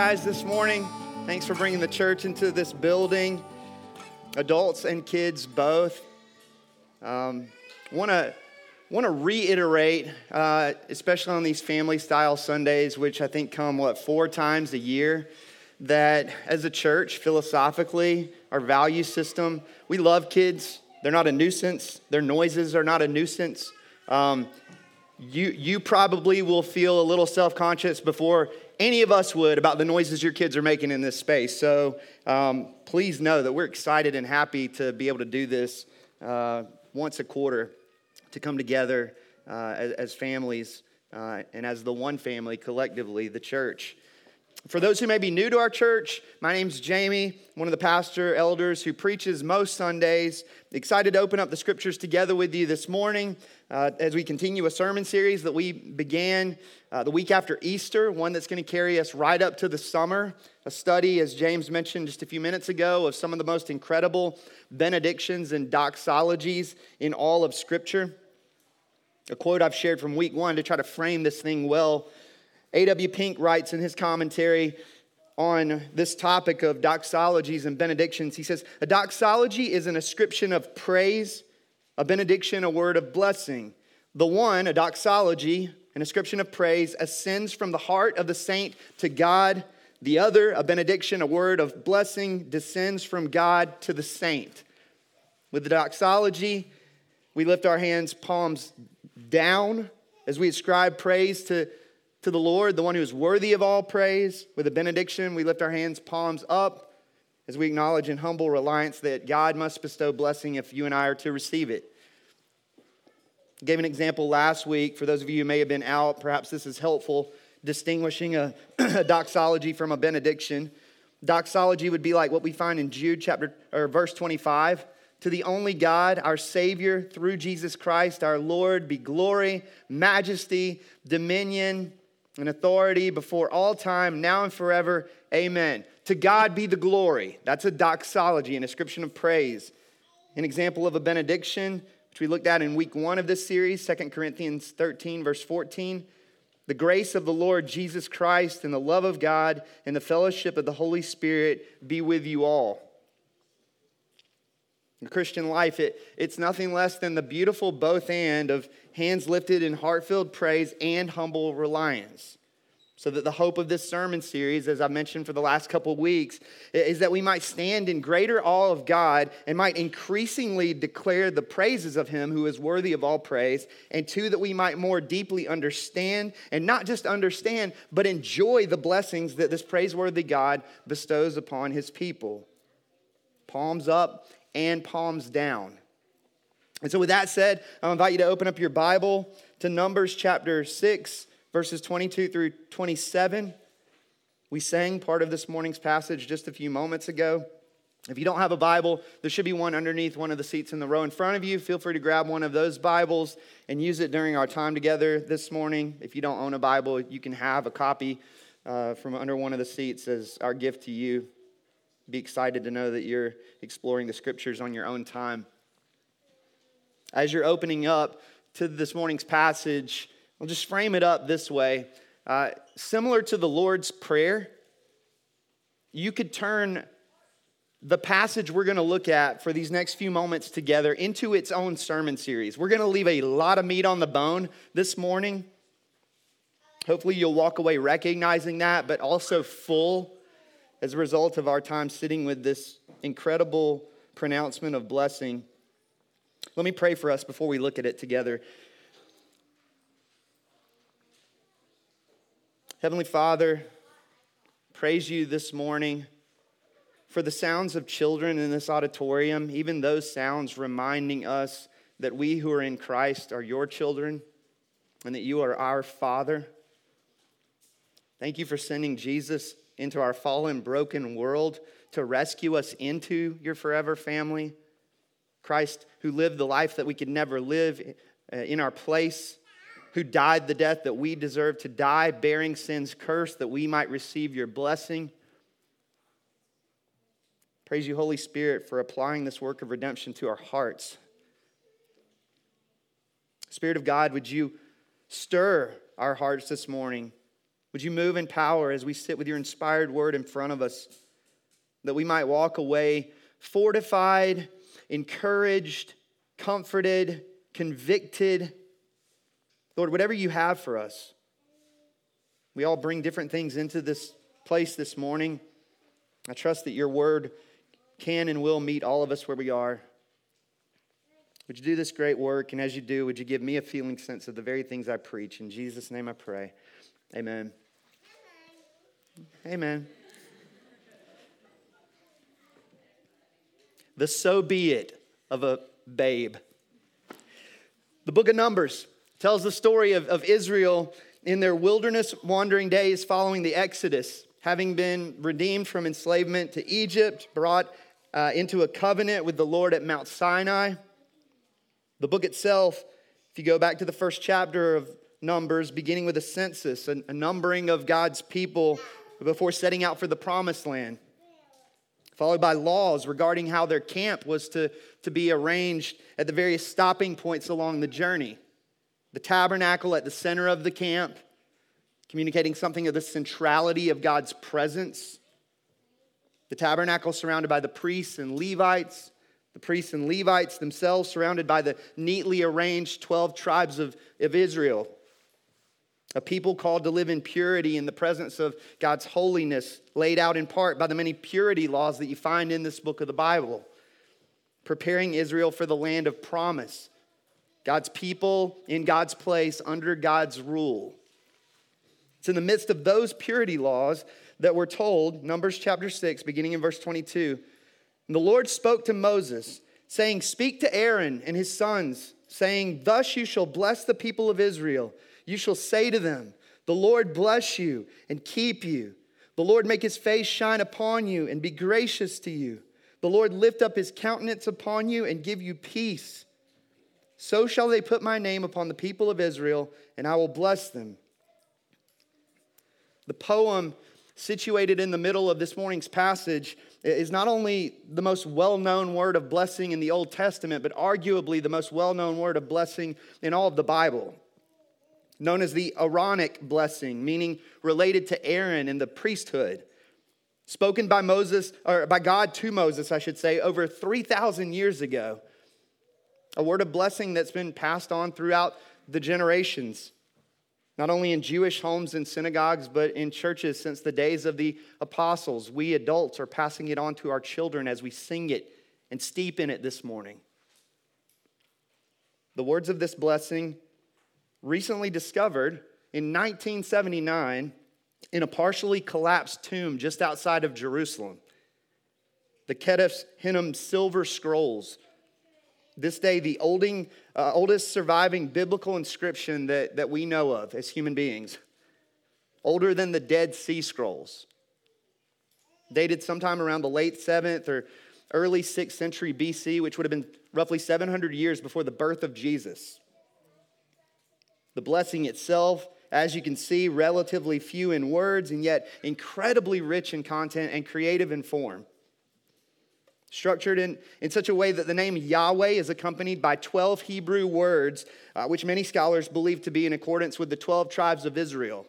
guys this morning. Thanks for bringing the church into this building, adults and kids both. Um, Want to want to reiterate, uh, especially on these family style Sundays, which I think come what four times a year, that as a church, philosophically, our value system, we love kids. They're not a nuisance. Their noises are not a nuisance. Um, you, you probably will feel a little self conscious before any of us would about the noises your kids are making in this space. So um, please know that we're excited and happy to be able to do this uh, once a quarter to come together uh, as, as, families uh, and as the one family collectively, the church. For those who may be new to our church, my name's Jamie, one of the pastor elders who preaches most Sundays. Excited to open up the scriptures together with you this morning uh, as we continue a sermon series that we began uh, the week after Easter, one that's going to carry us right up to the summer. A study, as James mentioned just a few minutes ago, of some of the most incredible benedictions and doxologies in all of Scripture. A quote I've shared from week one to try to frame this thing well A.W. Pink writes in his commentary on this topic of doxologies and benedictions. He says, A doxology is an ascription of praise, a benediction, a word of blessing. The one, a doxology, an ascription of praise, ascends from the heart of the saint to God. The other, a benediction, a word of blessing, descends from God to the saint. With the doxology, we lift our hands, palms down, as we ascribe praise to to the Lord, the one who is worthy of all praise. With a benediction, we lift our hands, palms up, as we acknowledge in humble reliance that God must bestow blessing if you and I are to receive it. I gave an example last week. For those of you who may have been out, perhaps this is helpful, distinguishing a, a doxology from a benediction. Doxology would be like what we find in Jude chapter or verse 25. To the only God, our Savior, through Jesus Christ, our Lord, be glory, majesty, dominion, and authority before all time, now and forever. Amen. To God be the glory. That's a doxology, an ascription of praise. An example of a benediction, which we looked at in week one of this series, 2 Corinthians 13, verse 14. The grace of the Lord Jesus Christ and the love of God and the fellowship of the Holy Spirit be with you all. In Christian life, it, it's nothing less than the beautiful both and of hands lifted in heart filled praise and humble reliance. So that the hope of this sermon series, as I mentioned for the last couple weeks, is that we might stand in greater awe of God and might increasingly declare the praises of Him who is worthy of all praise. And two, that we might more deeply understand, and not just understand, but enjoy the blessings that this praiseworthy God bestows upon His people. Palms up and palms down. And so, with that said, I invite you to open up your Bible to Numbers chapter 6, verses 22 through 27. We sang part of this morning's passage just a few moments ago. If you don't have a Bible, there should be one underneath one of the seats in the row in front of you. Feel free to grab one of those Bibles and use it during our time together this morning. If you don't own a Bible, you can have a copy uh, from under one of the seats as our gift to you. Be excited to know that you're exploring the scriptures on your own time. As you're opening up to this morning's passage, I'll just frame it up this way. Uh, similar to the Lord's Prayer, you could turn the passage we're going to look at for these next few moments together into its own sermon series. We're going to leave a lot of meat on the bone this morning. Hopefully, you'll walk away recognizing that, but also full as a result of our time sitting with this incredible pronouncement of blessing. Let me pray for us before we look at it together. Heavenly Father, praise you this morning for the sounds of children in this auditorium, even those sounds reminding us that we who are in Christ are your children and that you are our Father. Thank you for sending Jesus into our fallen, broken world to rescue us into your forever family. Christ, who lived the life that we could never live uh, in our place, who died the death that we deserve to die, bearing sin's curse that we might receive your blessing. Praise you, Holy Spirit, for applying this work of redemption to our hearts. Spirit of God, would you stir our hearts this morning? Would you move in power as we sit with your inspired word in front of us, that we might walk away fortified, encouraged, comforted, convicted. Lord, whatever you have for us, we all bring different things into this place this morning. I trust that your word can and will meet all of us where we are. Would you do this great work? And as you do, would you give me a feeling sense of the very things I preach? In Jesus' name I pray. Amen. Amen. The so be it of a babe. The book of Numbers tells the story of, of Israel in their wilderness wandering days following the Exodus, having been redeemed from enslavement to Egypt, brought uh, into a covenant with the Lord at Mount Sinai. The book itself, if you go back to the first chapter of Numbers, beginning with a census, a, a numbering of God's people before setting out for the promised land, followed by laws regarding how their camp was to, to be arranged at the various stopping points along the journey. The tabernacle at the center of the camp, communicating something of the centrality of God's presence. The tabernacle surrounded by the priests and Levites, the priests and Levites themselves surrounded by the neatly arranged 12 tribes of, of Israel. A people called to live in purity in the presence of God's holiness, laid out in part by the many purity laws that you find in this book of the Bible. Preparing Israel for the land of promise. God's people in God's place under God's rule. It's in the midst of those purity laws that we're told, Numbers chapter 6, beginning in verse 22. And the Lord spoke to Moses, saying, Speak to Aaron and his sons, saying, Thus you shall bless the people of Israel. You shall say to them, The Lord bless you and keep you. The Lord make his face shine upon you and be gracious to you. The Lord lift up his countenance upon you and give you peace. So shall they put my name upon the people of Israel, and I will bless them. The poem situated in the middle of this morning's passage is not only the most well known word of blessing in the Old Testament, but arguably the most well known word of blessing in all of the Bible. Known as the Aaronic blessing, meaning related to Aaron and the priesthood. Spoken by Moses, or by God to Moses, I should say, over 3,000 years ago. A word of blessing that's been passed on throughout the generations not only in Jewish homes and synagogues, but in churches since the days of the apostles. We adults are passing it on to our children as we sing it and steep in it this morning. The words of this blessing, recently discovered in 1979 in a partially collapsed tomb just outside of Jerusalem. The Ketef Hinnom silver scrolls this day the olding, uh, oldest surviving biblical inscription that, that we know of as human beings, older than the Dead Sea Scrolls, dated sometime around the late 7th or early 6th century BC, which would have been roughly 700 years before the birth of Jesus. The blessing itself, as you can see, relatively few in words and yet incredibly rich in content and creative in form structured in, in such a way that the name Yahweh is accompanied by 12 Hebrew words, uh, which many scholars believe to be in accordance with the 12 tribes of Israel.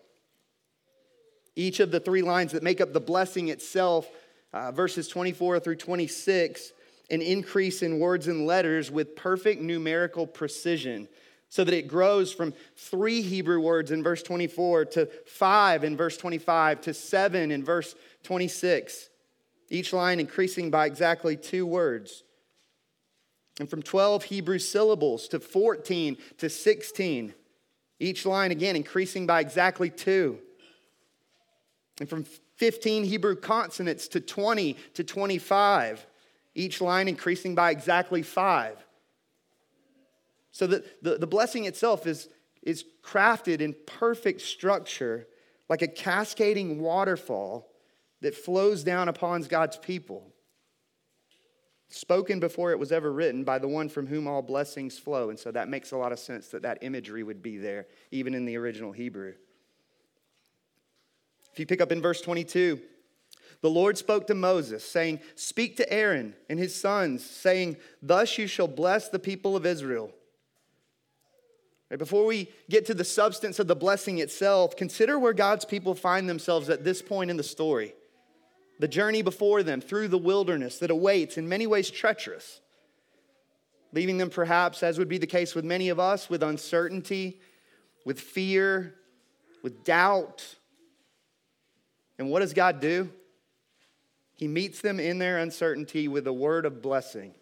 Each of the three lines that make up the blessing itself, uh, verses 24 through 26, an increase in words and letters with perfect numerical precision. So that it grows from three Hebrew words in verse 24 to five in verse 25 to seven in verse 26 each line increasing by exactly two words. And from 12 Hebrew syllables to 14 to 16, each line again increasing by exactly two. And from 15 Hebrew consonants to 20 to 25, each line increasing by exactly five. So the, the, the blessing itself is, is crafted in perfect structure like a cascading waterfall that flows down upon God's people. Spoken before it was ever written by the one from whom all blessings flow. And so that makes a lot of sense that that imagery would be there, even in the original Hebrew. If you pick up in verse 22, the Lord spoke to Moses, saying, Speak to Aaron and his sons, saying, Thus you shall bless the people of Israel. Before we get to the substance of the blessing itself, consider where God's people find themselves at this point in the story. The journey before them through the wilderness that awaits, in many ways treacherous, leaving them perhaps, as would be the case with many of us, with uncertainty, with fear, with doubt. And what does God do? He meets them in their uncertainty with a word of blessing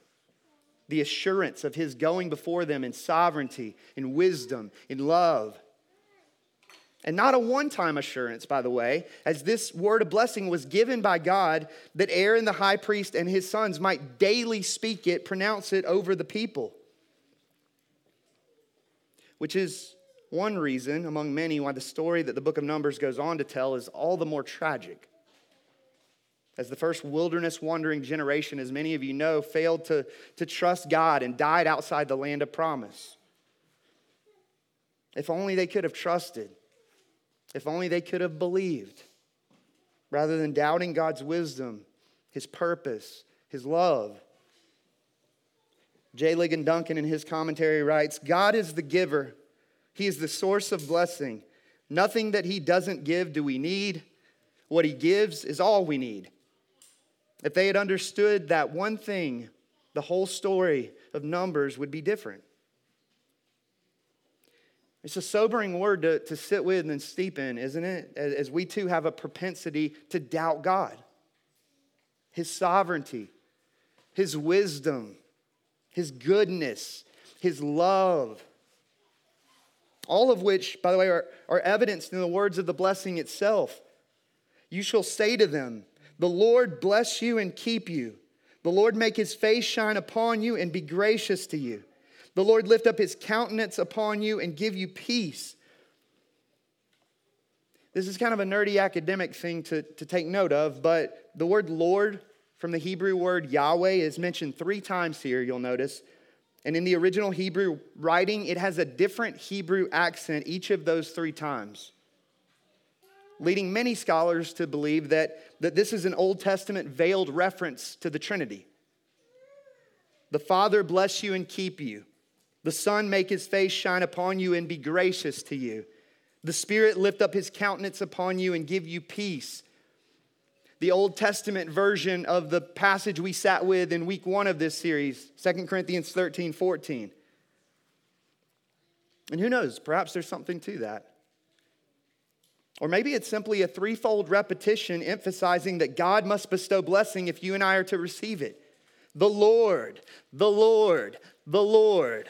the assurance of his going before them in sovereignty, in wisdom, in love. And not a one time assurance, by the way, as this word of blessing was given by God that Aaron the high priest and his sons might daily speak it, pronounce it over the people. Which is one reason among many why the story that the book of Numbers goes on to tell is all the more tragic as the first wilderness wandering generation, as many of you know, failed to, to trust God and died outside the land of promise. If only they could have trusted, if only they could have believed, rather than doubting God's wisdom, His purpose, His love. J. Ligon Duncan in his commentary writes God is the giver, He is the source of blessing. Nothing that He doesn't give do we need. What He gives is all we need. If they had understood that one thing, the whole story of Numbers would be different. It's a sobering word to, to sit with and steep in, isn't it? As we too have a propensity to doubt God, His sovereignty, His wisdom, His goodness, His love. All of which, by the way, are, are evidenced in the words of the blessing itself. You shall say to them, the Lord bless you and keep you. The Lord make his face shine upon you and be gracious to you. The Lord lift up his countenance upon you and give you peace. This is kind of a nerdy academic thing to, to take note of, but the word Lord from the Hebrew word Yahweh is mentioned three times here, you'll notice. And in the original Hebrew writing, it has a different Hebrew accent each of those three times leading many scholars to believe that, that this is an Old Testament veiled reference to the Trinity. The Father bless you and keep you. The Son make his face shine upon you and be gracious to you. The Spirit lift up his countenance upon you and give you peace. The Old Testament version of the passage we sat with in week one of this series, 2 Corinthians 13 14. And who knows, perhaps there's something to that. Or maybe it's simply a threefold repetition emphasizing that God must bestow blessing if you and I are to receive it. The Lord, the Lord, the Lord,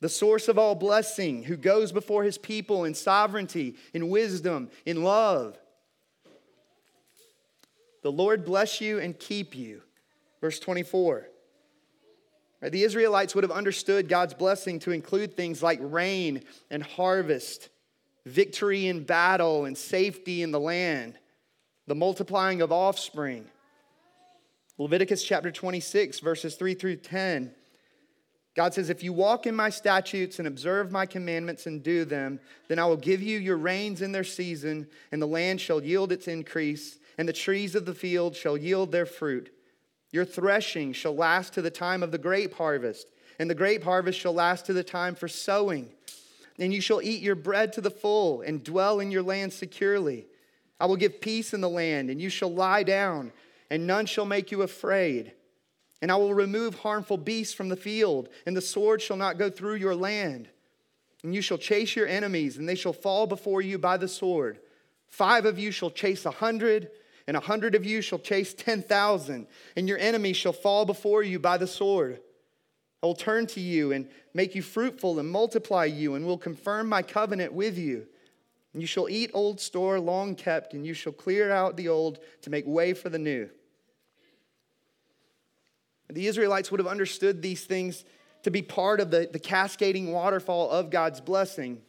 the source of all blessing, who goes before his people in sovereignty, in wisdom, in love. The Lord bless you and keep you. Verse 24. The Israelites would have understood God's blessing to include things like rain and harvest victory in battle and safety in the land, the multiplying of offspring. Leviticus chapter 26, verses 3 through 10. God says, If you walk in my statutes and observe my commandments and do them, then I will give you your rains in their season, and the land shall yield its increase, and the trees of the field shall yield their fruit. Your threshing shall last to the time of the grape harvest, and the grape harvest shall last to the time for sowing and you shall eat your bread to the full and dwell in your land securely. I will give peace in the land, and you shall lie down, and none shall make you afraid. And I will remove harmful beasts from the field, and the sword shall not go through your land. And you shall chase your enemies, and they shall fall before you by the sword. Five of you shall chase a hundred, and a hundred of you shall chase ten thousand, and your enemies shall fall before you by the sword. I will turn to you and make you fruitful and multiply you, and will confirm my covenant with you. And you shall eat old store long kept, and you shall clear out the old to make way for the new. The Israelites would have understood these things to be part of the, the cascading waterfall of God's blessing.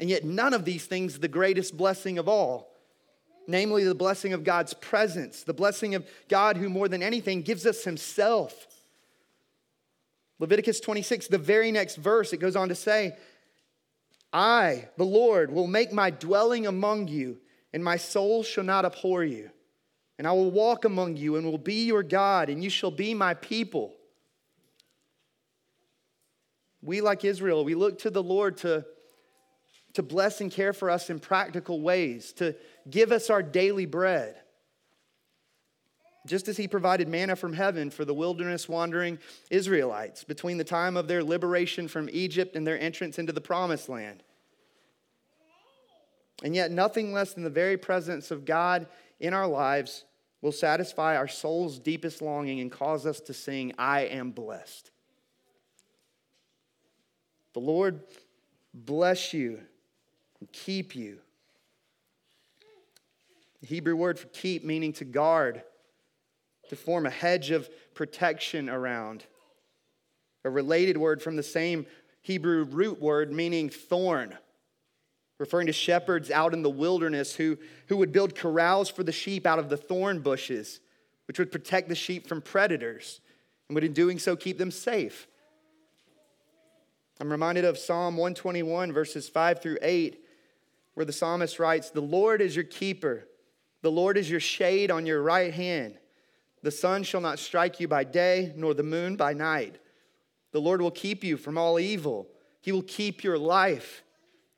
And yet, none of these things the greatest blessing of all namely the blessing of God's presence, the blessing of God who more than anything gives us himself. Leviticus 26, the very next verse, it goes on to say, I, the Lord, will make my dwelling among you, and my soul shall not abhor you. And I will walk among you and will be your God, and you shall be my people. We, like Israel, we look to the Lord to to bless and care for us in practical ways, to give us our daily bread. Just as he provided manna from heaven for the wilderness wandering Israelites between the time of their liberation from Egypt and their entrance into the promised land. And yet, nothing less than the very presence of God in our lives will satisfy our soul's deepest longing and cause us to sing, I am blessed. The Lord bless you and keep you. The Hebrew word for keep meaning to guard, to form a hedge of protection around. A related word from the same Hebrew root word meaning thorn, referring to shepherds out in the wilderness who, who would build corrals for the sheep out of the thorn bushes, which would protect the sheep from predators and would in doing so keep them safe. I'm reminded of Psalm 121, verses 5 through 8, where the psalmist writes, The Lord is your keeper, the Lord is your shade on your right hand. The sun shall not strike you by day, nor the moon by night. The Lord will keep you from all evil. He will keep your life.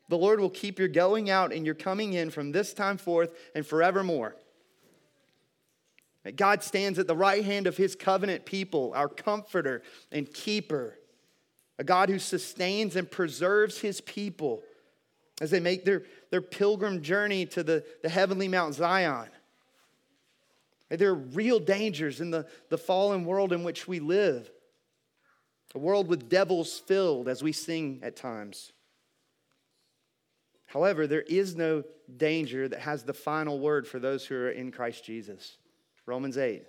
The Lord will keep your going out and your coming in from this time forth and forevermore. God stands at the right hand of his covenant people, our comforter and keeper, a God who sustains and preserves his people as they make their, their pilgrim journey to the, the heavenly Mount Zion. There are real dangers in the, the fallen world in which we live, a world with devils filled, as we sing at times. However, there is no danger that has the final word for those who are in Christ Jesus. Romans 8.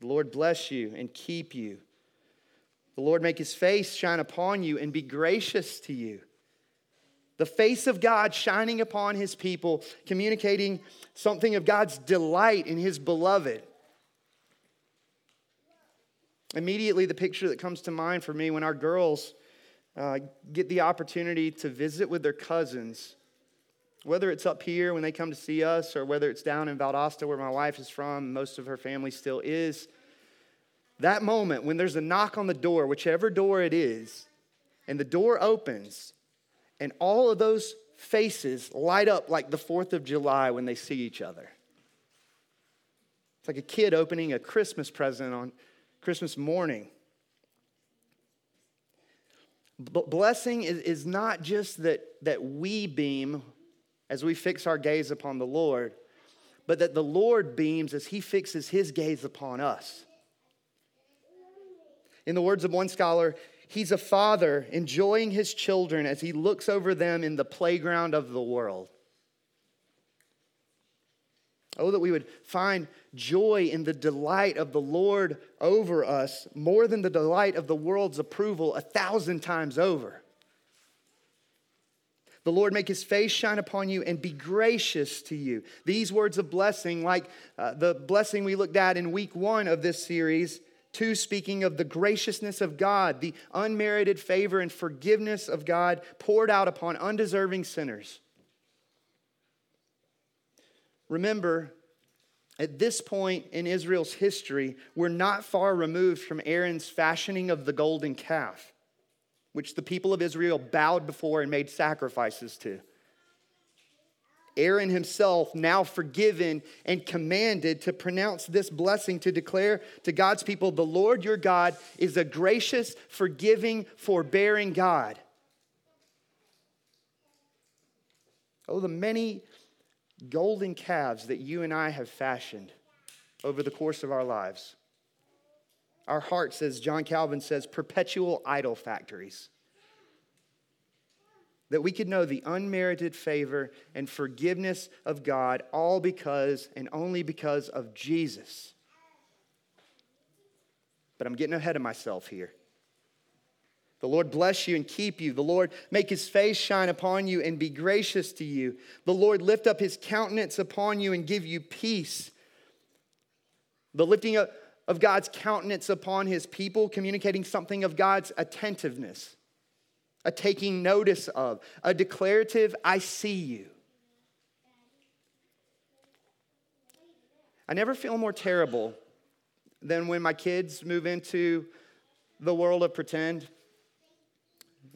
The Lord bless you and keep you. The Lord make his face shine upon you and be gracious to you the face of God shining upon his people, communicating something of God's delight in his beloved. Immediately, the picture that comes to mind for me when our girls uh, get the opportunity to visit with their cousins, whether it's up here when they come to see us or whether it's down in Valdosta where my wife is from, most of her family still is. That moment when there's a knock on the door, whichever door it is, and the door opens, and all of those faces light up like the 4th of July when they see each other. It's like a kid opening a Christmas present on Christmas morning. Blessing is, is not just that, that we beam as we fix our gaze upon the Lord, but that the Lord beams as he fixes his gaze upon us. In the words of one scholar, He's a father enjoying his children as he looks over them in the playground of the world. Oh, that we would find joy in the delight of the Lord over us more than the delight of the world's approval a thousand times over. The Lord make his face shine upon you and be gracious to you. These words of blessing, like uh, the blessing we looked at in week one of this series, Two, speaking of the graciousness of God, the unmerited favor and forgiveness of God poured out upon undeserving sinners. Remember, at this point in Israel's history, we're not far removed from Aaron's fashioning of the golden calf, which the people of Israel bowed before and made sacrifices to. Aaron himself, now forgiven and commanded to pronounce this blessing to declare to God's people, The Lord your God is a gracious, forgiving, forbearing God. Oh, the many golden calves that you and I have fashioned over the course of our lives. Our hearts, as John Calvin says, perpetual idol factories that we could know the unmerited favor and forgiveness of God all because and only because of Jesus. But I'm getting ahead of myself here. The Lord bless you and keep you. The Lord make his face shine upon you and be gracious to you. The Lord lift up his countenance upon you and give you peace. The lifting up of God's countenance upon his people, communicating something of God's attentiveness, a taking notice of, a declarative, I see you. I never feel more terrible than when my kids move into the world of pretend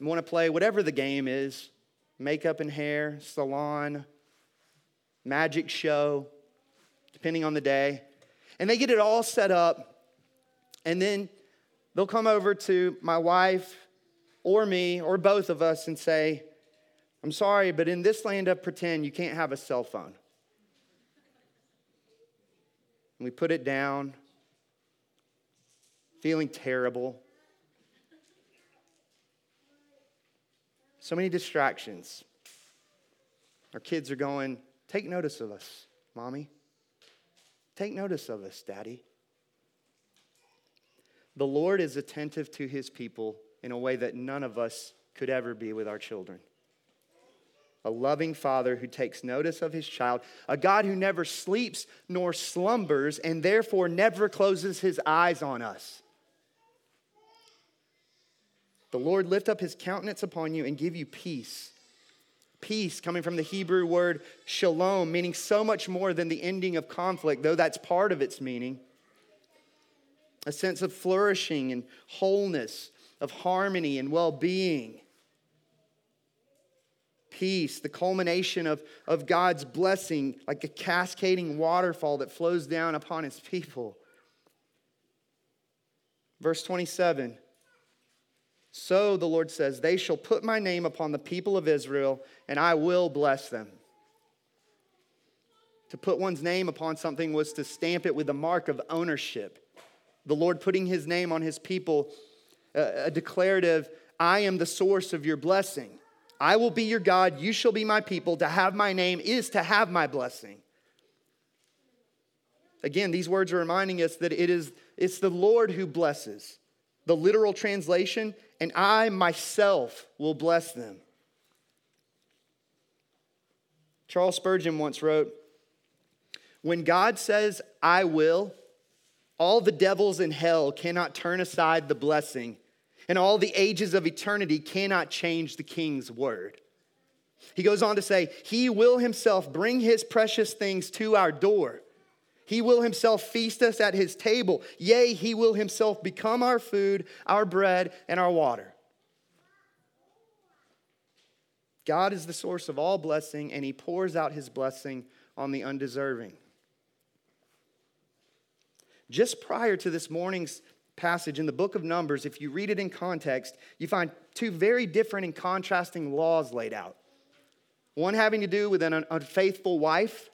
want to play whatever the game is makeup and hair, salon, magic show, depending on the day. And they get it all set up. And then they'll come over to my wife or me or both of us and say, I'm sorry, but in this land of pretend, you can't have a cell phone. And we put it down, feeling terrible. So many distractions. Our kids are going, Take notice of us, mommy. Take notice of us, daddy. The Lord is attentive to his people in a way that none of us could ever be with our children. A loving father who takes notice of his child, a God who never sleeps nor slumbers and therefore never closes his eyes on us. The Lord lift up his countenance upon you and give you peace. Peace, coming from the Hebrew word shalom, meaning so much more than the ending of conflict, though that's part of its meaning. A sense of flourishing and wholeness, of harmony and well being. Peace, the culmination of, of God's blessing, like a cascading waterfall that flows down upon his people. Verse 27 so the Lord says, They shall put my name upon the people of Israel, and I will bless them. To put one's name upon something was to stamp it with the mark of ownership. The Lord putting his name on his people, a declarative, I am the source of your blessing. I will be your God, you shall be my people. To have my name is to have my blessing. Again, these words are reminding us that it is it's the Lord who blesses. The literal translation and I myself will bless them. Charles Spurgeon once wrote When God says, I will, all the devils in hell cannot turn aside the blessing, and all the ages of eternity cannot change the king's word. He goes on to say, He will himself bring his precious things to our door. He will himself feast us at his table. Yea, he will himself become our food, our bread, and our water. God is the source of all blessing, and he pours out his blessing on the undeserving. Just prior to this morning's passage in the book of Numbers, if you read it in context, you find two very different and contrasting laws laid out. One having to do with an unfaithful wife,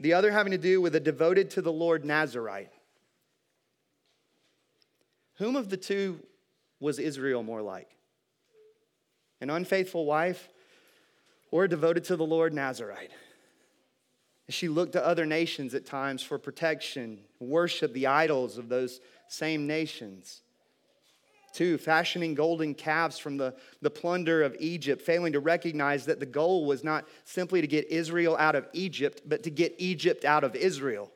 the other having to do with a devoted to the Lord Nazarite. Whom of the two was Israel more like? An unfaithful wife or a devoted to the Lord Nazarite? She looked to other nations at times for protection, worship the idols of those same nations. Two, fashioning golden calves from the, the plunder of Egypt, failing to recognize that the goal was not simply to get Israel out of Egypt, but to get Egypt out of Israel.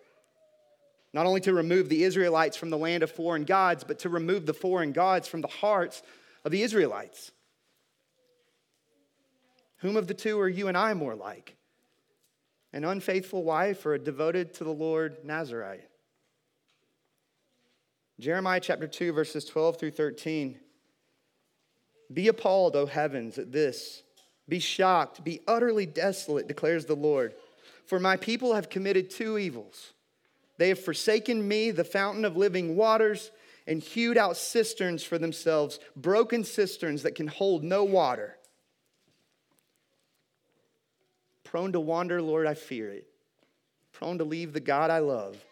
Not only to remove the Israelites from the land of foreign gods, but to remove the foreign gods from the hearts of the Israelites. Whom of the two are you and I more like? An unfaithful wife or a devoted to the Lord Nazarite? Jeremiah chapter 2, verses 12 through 13. Be appalled, O heavens, at this. Be shocked, be utterly desolate, declares the Lord. For my people have committed two evils. They have forsaken me, the fountain of living waters, and hewed out cisterns for themselves, broken cisterns that can hold no water. Prone to wander, Lord, I fear it. Prone to leave the God I love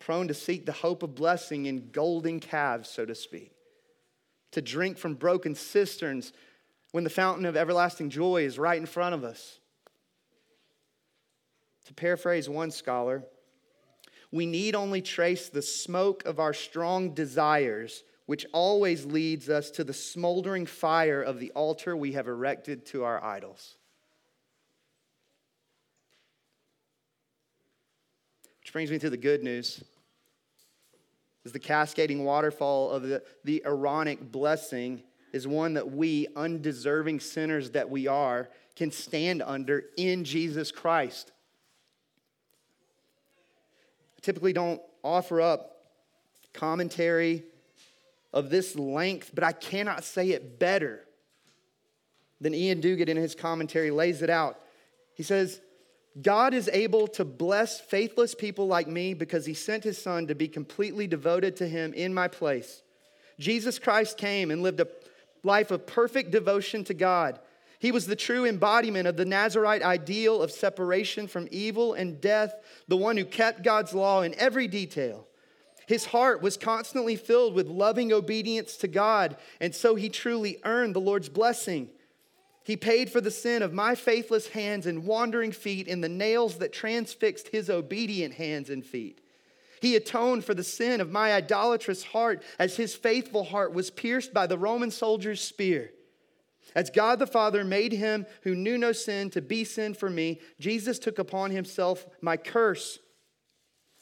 prone to seek the hope of blessing in golden calves, so to speak, to drink from broken cisterns when the fountain of everlasting joy is right in front of us. To paraphrase one scholar, we need only trace the smoke of our strong desires which always leads us to the smoldering fire of the altar we have erected to our idols. Which brings me to the good news. Is the cascading waterfall of the, the Aaronic blessing is one that we, undeserving sinners that we are, can stand under in Jesus Christ. I typically don't offer up commentary of this length, but I cannot say it better than Iain Duguid in his commentary lays it out. He says, God is able to bless faithless people like me because he sent his son to be completely devoted to him in my place. Jesus Christ came and lived a life of perfect devotion to God. He was the true embodiment of the Nazarite ideal of separation from evil and death, the one who kept God's law in every detail. His heart was constantly filled with loving obedience to God, and so he truly earned the Lord's blessing. He paid for the sin of my faithless hands and wandering feet in the nails that transfixed his obedient hands and feet. He atoned for the sin of my idolatrous heart as his faithful heart was pierced by the Roman soldier's spear. As God the Father made him who knew no sin to be sin for me, Jesus took upon himself my curse.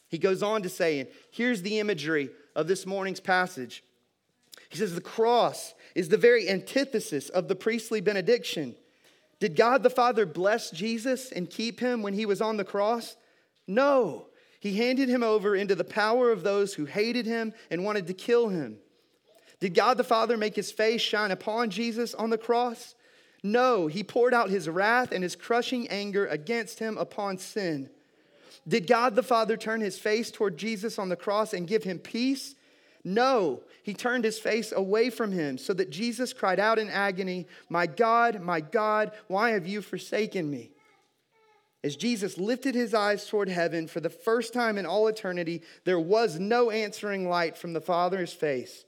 He goes on to say, and here's the imagery of this morning's passage. He says, The cross is the very antithesis of the priestly benediction. Did God the Father bless Jesus and keep him when he was on the cross? No. He handed him over into the power of those who hated him and wanted to kill him. Did God the Father make his face shine upon Jesus on the cross? No, he poured out his wrath and his crushing anger against him upon sin. Did God the Father turn his face toward Jesus on the cross and give him peace? No, he turned his face away from him so that Jesus cried out in agony, My God, my God, why have you forsaken me? As Jesus lifted his eyes toward heaven for the first time in all eternity, there was no answering light from the Father's face.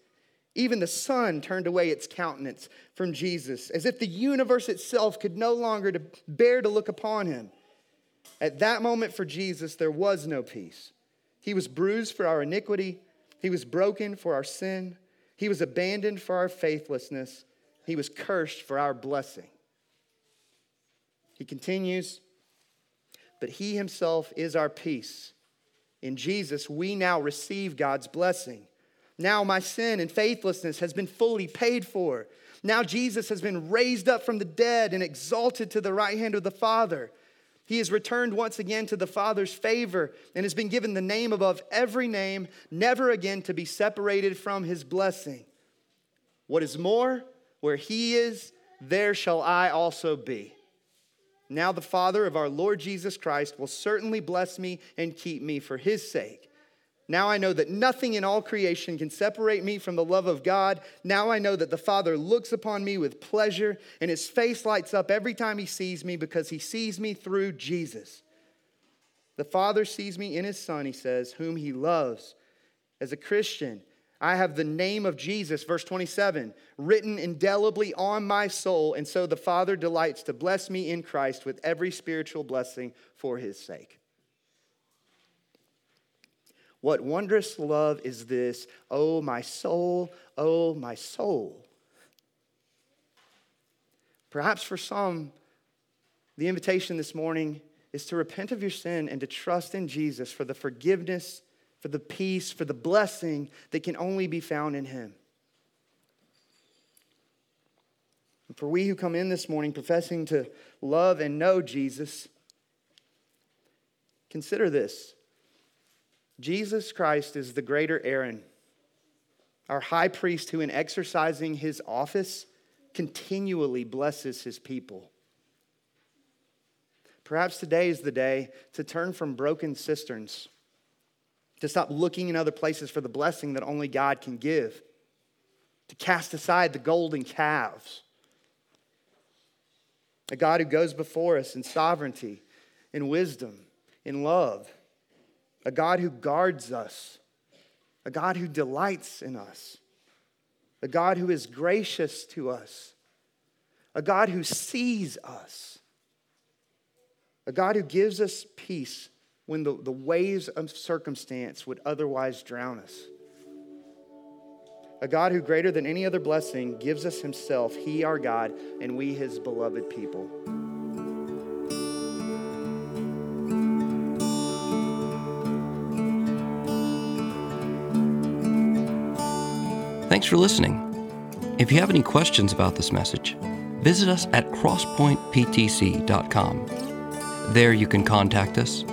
Even the sun turned away its countenance from Jesus, as if the universe itself could no longer bear to look upon him. At that moment for Jesus, there was no peace. He was bruised for our iniquity, he was broken for our sin, he was abandoned for our faithlessness, he was cursed for our blessing. He continues, but he himself is our peace. In Jesus, we now receive God's blessing. Now my sin and faithlessness has been fully paid for. Now Jesus has been raised up from the dead and exalted to the right hand of the Father. He has returned once again to the Father's favor and has been given the name above every name, never again to be separated from his blessing. What is more, where he is, there shall I also be. Now, the Father of our Lord Jesus Christ will certainly bless me and keep me for his sake. Now I know that nothing in all creation can separate me from the love of God. Now I know that the Father looks upon me with pleasure, and his face lights up every time he sees me because he sees me through Jesus. The Father sees me in his Son, he says, whom he loves. As a Christian, I have the name of Jesus, verse 27, written indelibly on my soul, and so the Father delights to bless me in Christ with every spiritual blessing for his sake. What wondrous love is this, oh my soul, oh my soul? Perhaps for some, the invitation this morning is to repent of your sin and to trust in Jesus for the forgiveness for the peace, for the blessing that can only be found in Him. And for we who come in this morning professing to love and know Jesus, consider this Jesus Christ is the greater Aaron, our high priest who, in exercising his office, continually blesses his people. Perhaps today is the day to turn from broken cisterns to stop looking in other places for the blessing that only God can give, to cast aside the golden calves. A God who goes before us in sovereignty, in wisdom, in love. A God who guards us. A God who delights in us. A God who is gracious to us. A God who sees us. A God who gives us peace when the, the waves of circumstance would otherwise drown us. A God who, greater than any other blessing, gives us himself, he our God, and we his beloved people. Thanks for listening. If you have any questions about this message, visit us at crosspointptc.com. There you can contact us,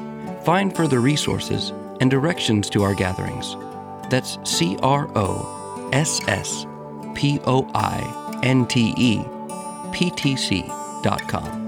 find further resources, and directions to our gatherings. That's C R O S S P O I N T E P T C.com.